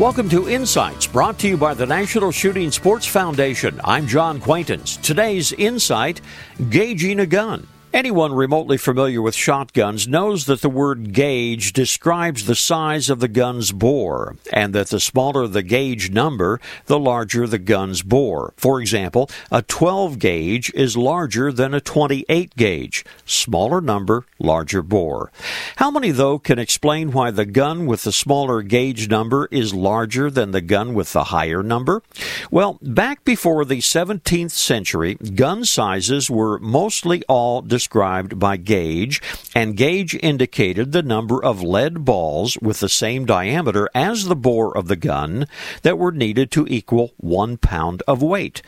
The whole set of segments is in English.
Welcome to Insights, brought to you by the National Shooting Sports Foundation. I'm John Quaintance. Today's Insight Gauging a Gun. Anyone remotely familiar with shotguns knows that the word gauge describes the size of the gun's bore, and that the smaller the gauge number, the larger the gun's bore. For example, a 12 gauge is larger than a 28 gauge. Smaller number, larger bore. How many, though, can explain why the gun with the smaller gauge number is larger than the gun with the higher number? Well, back before the 17th century, gun sizes were mostly all described by gauge, and gauge indicated the number of lead balls with the same diameter as the bore of the gun that were needed to equal one pound of weight.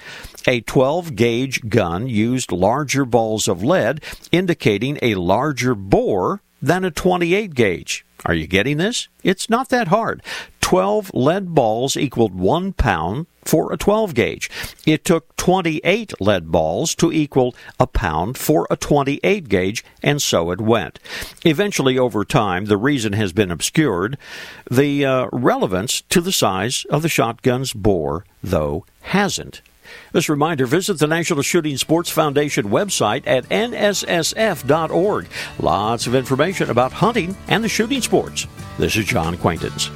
A 12 gauge gun used larger balls of lead, indicating a larger bore than a 28 gauge. Are you getting this? It's not that hard. 12 lead balls equaled one pound for a 12 gauge. It took 28 lead balls to equal a pound for a 28 gauge, and so it went. Eventually, over time, the reason has been obscured. The uh, relevance to the size of the shotgun's bore, though, hasn't. This reminder visit the National Shooting Sports Foundation website at nssf.org. Lots of information about hunting and the shooting sports. This is John Quaintance.